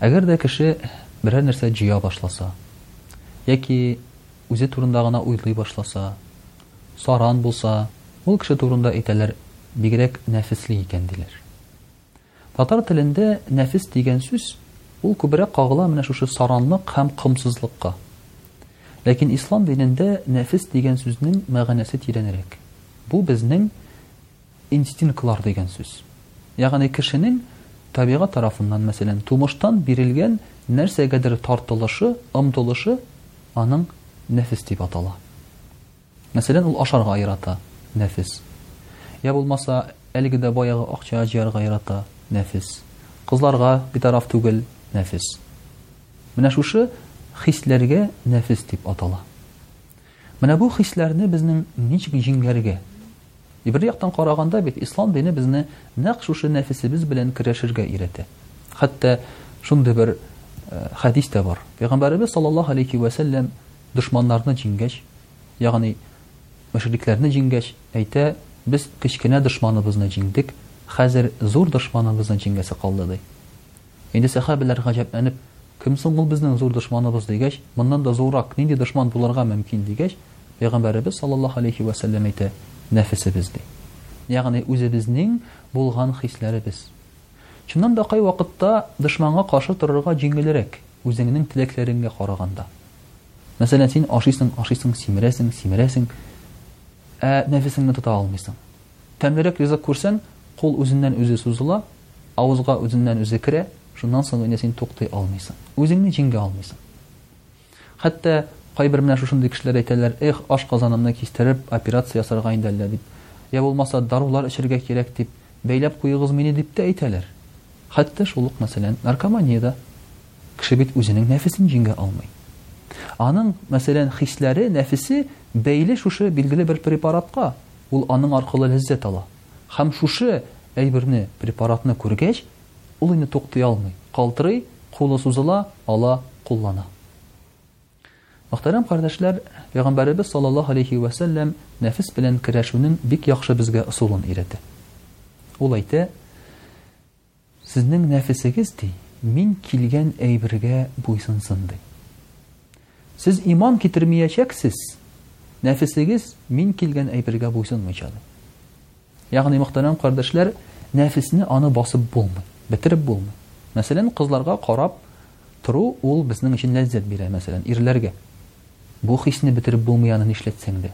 Әгәр дә кеше берәр нәрсә җыя башласа, яки үзе турында гына уйлый башласа, саран булса, ул кеше турында әйтәләр, бигрәк нәфесле икән, диләр. Татар телендә нәфес дигән сүз ул күбрәк кагыла менә шушы саранлык һәм комсызлыкка. Ләкин ислам динендә нәфес дигән сүзнең мәгънәсе тирәнрәк. Бу безнең Инстинктлар дигән сүз. Ягъни кешенең табигать тарафыннан, мәсәлән, тумыштан бирелгән нәрсәгәдер тартылышы, омтылышы аның нәфес дип атала. Мәсәлән, ул ашарга ярата, нәфес. Йә булмаса, әлеге дә баягы акча җыярга ярата, нәфес. Кызларга битараф түгел, нәфес. Менә шушы хисләргә нәфес дип атала. Менә бу хисләрне безнең ничек җиңәргә? И бер яктан караганда бит Ислам дине безне нәкъ шушы нәфесебез белән көрәшергә өйрәтә. Хәтта шундый бер хәдис тә бар. Пәйгамбәребез саллаллаһу алейхи вә сәлләм дошманнарны җиңгәч, ягъни мөшрикләрне җиңгәч, әйтә, без кечкенә дошманыбызны җиңдек, хәзер зур дошманыбызны җиңгәсе калды ди. Инде сәхабәләр гаҗәпләнеп, Кем соң ул безнең зур дошманыбыз? дигәч, Моннан да зуррак нинди дошман булырга мөмкин? дигәч, Пәйгамбәребез саллаллаһу галәйһи вә сәлләм әйтә, Нәфесебез, ди. Ягъни үзебезнең булган хисләребез. Чыннан да кайвакытта дошманга каршы торырга җиңелрәк, үзеңнең теләкләреңгә караганда. Мәсәлән, син ашыйсың, ашыйсың, симерәсең, симерәсең, ә нәфесеңне тота алмыйсың. Тәмлерәк ризык күрсәң, кул үзеннән-үзе сузыла, авызга үзеннән-үзе керә, шуннан соң инде син туктый алмыйсың. Үзеңне җиңә алмыйсың. Хәтта кайбер менә шушындый кешеләр әйтәләр, эх, ашказанымны кистереп, операция ясарга инде әллә дип, йә булмаса, дарулар эчәргә кирәк дип, бәйләп куегыз мине дип тә әйтәләр. Хәтта шул ук, мәсәлән, наркоманиядә. Кеше бит үзенең нәфесен җиңә алмый. Аның, мәсәлән, хисләре, нәфесе бәйле шушы билгеле бер препаратка, ул аның аркылы ләззәт ала. Һәм шушы әйберне, препаратны күргәч, ул инде туктый алмый, калтырый, кулы сузыла, ала, куллана. Мөхтәрәм кардәшләр, Пәйгамбәребез саллаллаһу алейһи вә сәлләм нәфес белән көрәшүнең бик яхшы безгә ысулын өйрәтә. Ул әйтә, Сезнең нәфесегез, ди, мин килгән әйбергә буйсынсын, ди. Сез иман китермиячәксез, нәфесегез мин килгән әйбергә буйсынмыйча, ди. Ягъни, мөхтәрәм кардәшләр, нәфесне аны басып булмый, бетереп булмый. Мәсәлән, кызларга карап тору ул безнең өчен ләззәт бирә, мәсәлән, ирләргә. Бу хисне бетереп булмый аны нишләтсәң дә.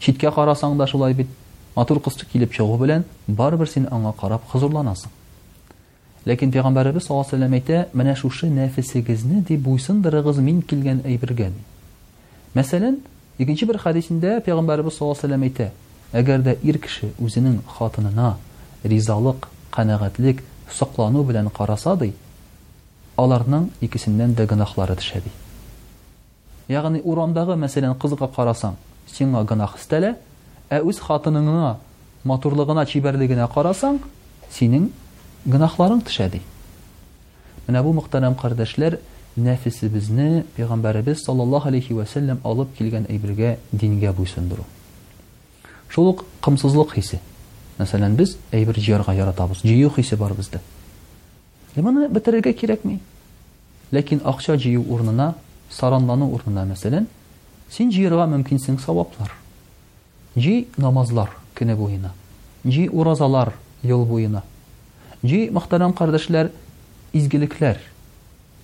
Читкә карасаң да шулай бит, матур кызчык килеп чыгу белән, барыбер син аңа карап хозурланасың. Ләкин пәйгамбәребез саллаллаһу галәйһи ва сәлләм әйтә, менә шушы нәфесегезне, ди, буйсындырыгыз мин килгән әйбергә, ди. Мәсәлән, икенче бер хәдисендә пәйгамбәребез саллаллаһу галәйһи ва сәлләм әйтә, әгәр дә ир кеше үзенең хатынына ризалык, канәгатьлек, соклану белән караса, ди, Аларның икесеннән дә гөнаһлары төшә, ди. Ягъни урамдагы, мәсәлән, кызга карасаң, сиңа гөнаһ өстәлә, ә үз хатыныңа матурлыгына, чибәрлегенә карасаң, синең гөнаһларың төшә, ди. Менә бу, мөхтәрәм кардәшләр, нәфесебезне Пәйгамбәребез саллаллаһу галәйһи вә сәлләм алып килгән әйбергә, дингә буйсындыру. Шул ук кымсызлык хисе. Мәсәлән, без әйбер җыярга яратабыз, җыю хисе бар бездә. Ә моны бетерергә кирәкми. Ләкин акча җыю урынына, саранлану урынына, мәсәлән, син җыерга мөмкинсең саваплар. Җый намазлар көне буена. Җый уразалар ел буена. Җый, мөхтәрәм кардәшләр, изгелекләр.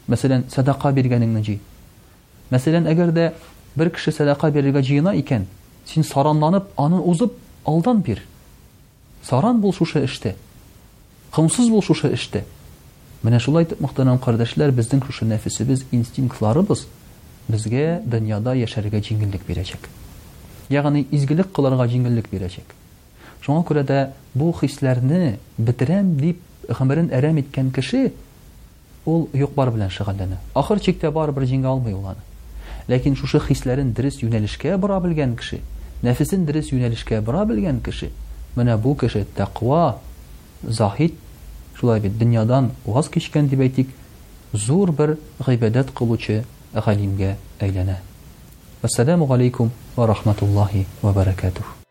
Мәсәлән, сәдака биргәнеңне җый. Мәсәлән, әгәр дә бер кеше сәдака бирергә җыена икән, син саранланып, аны узып, алдан бир. Саран бул шушы эштә. Комсыз бул шушы эштә. Менә шулай итеп, мөхтәрәм кардәшләр, безнең шушы нәфесебез, инстинктларыбыз безгә дөньяда яшәргә җиңеллек бирәчәк. Ягъни изгелек кылырга җиңеллек бирәчәк. Шуңа күрә дә бу хисләрне бетерәм дип гомерен әрәм иткән кеше Ул юк-бар белән шөгыльләнә. Ахыр чиктә барыбер җиңә алмый ул аны. Ләкин шушы хисләрен дөрес юнәлешкә бора белгән кеше, нәфесен дөрес юнәлешкә бора белгән кеше, менә бу кеше тәкъва, заһид, шулай бит, дөньядан ваз кичкән дип әйтик, зур бер гыйбадәт кылучы галимгә әйләнә. Вәссәламү галәйкүм вә рахматуллаһи вә бәрәкәтүһ.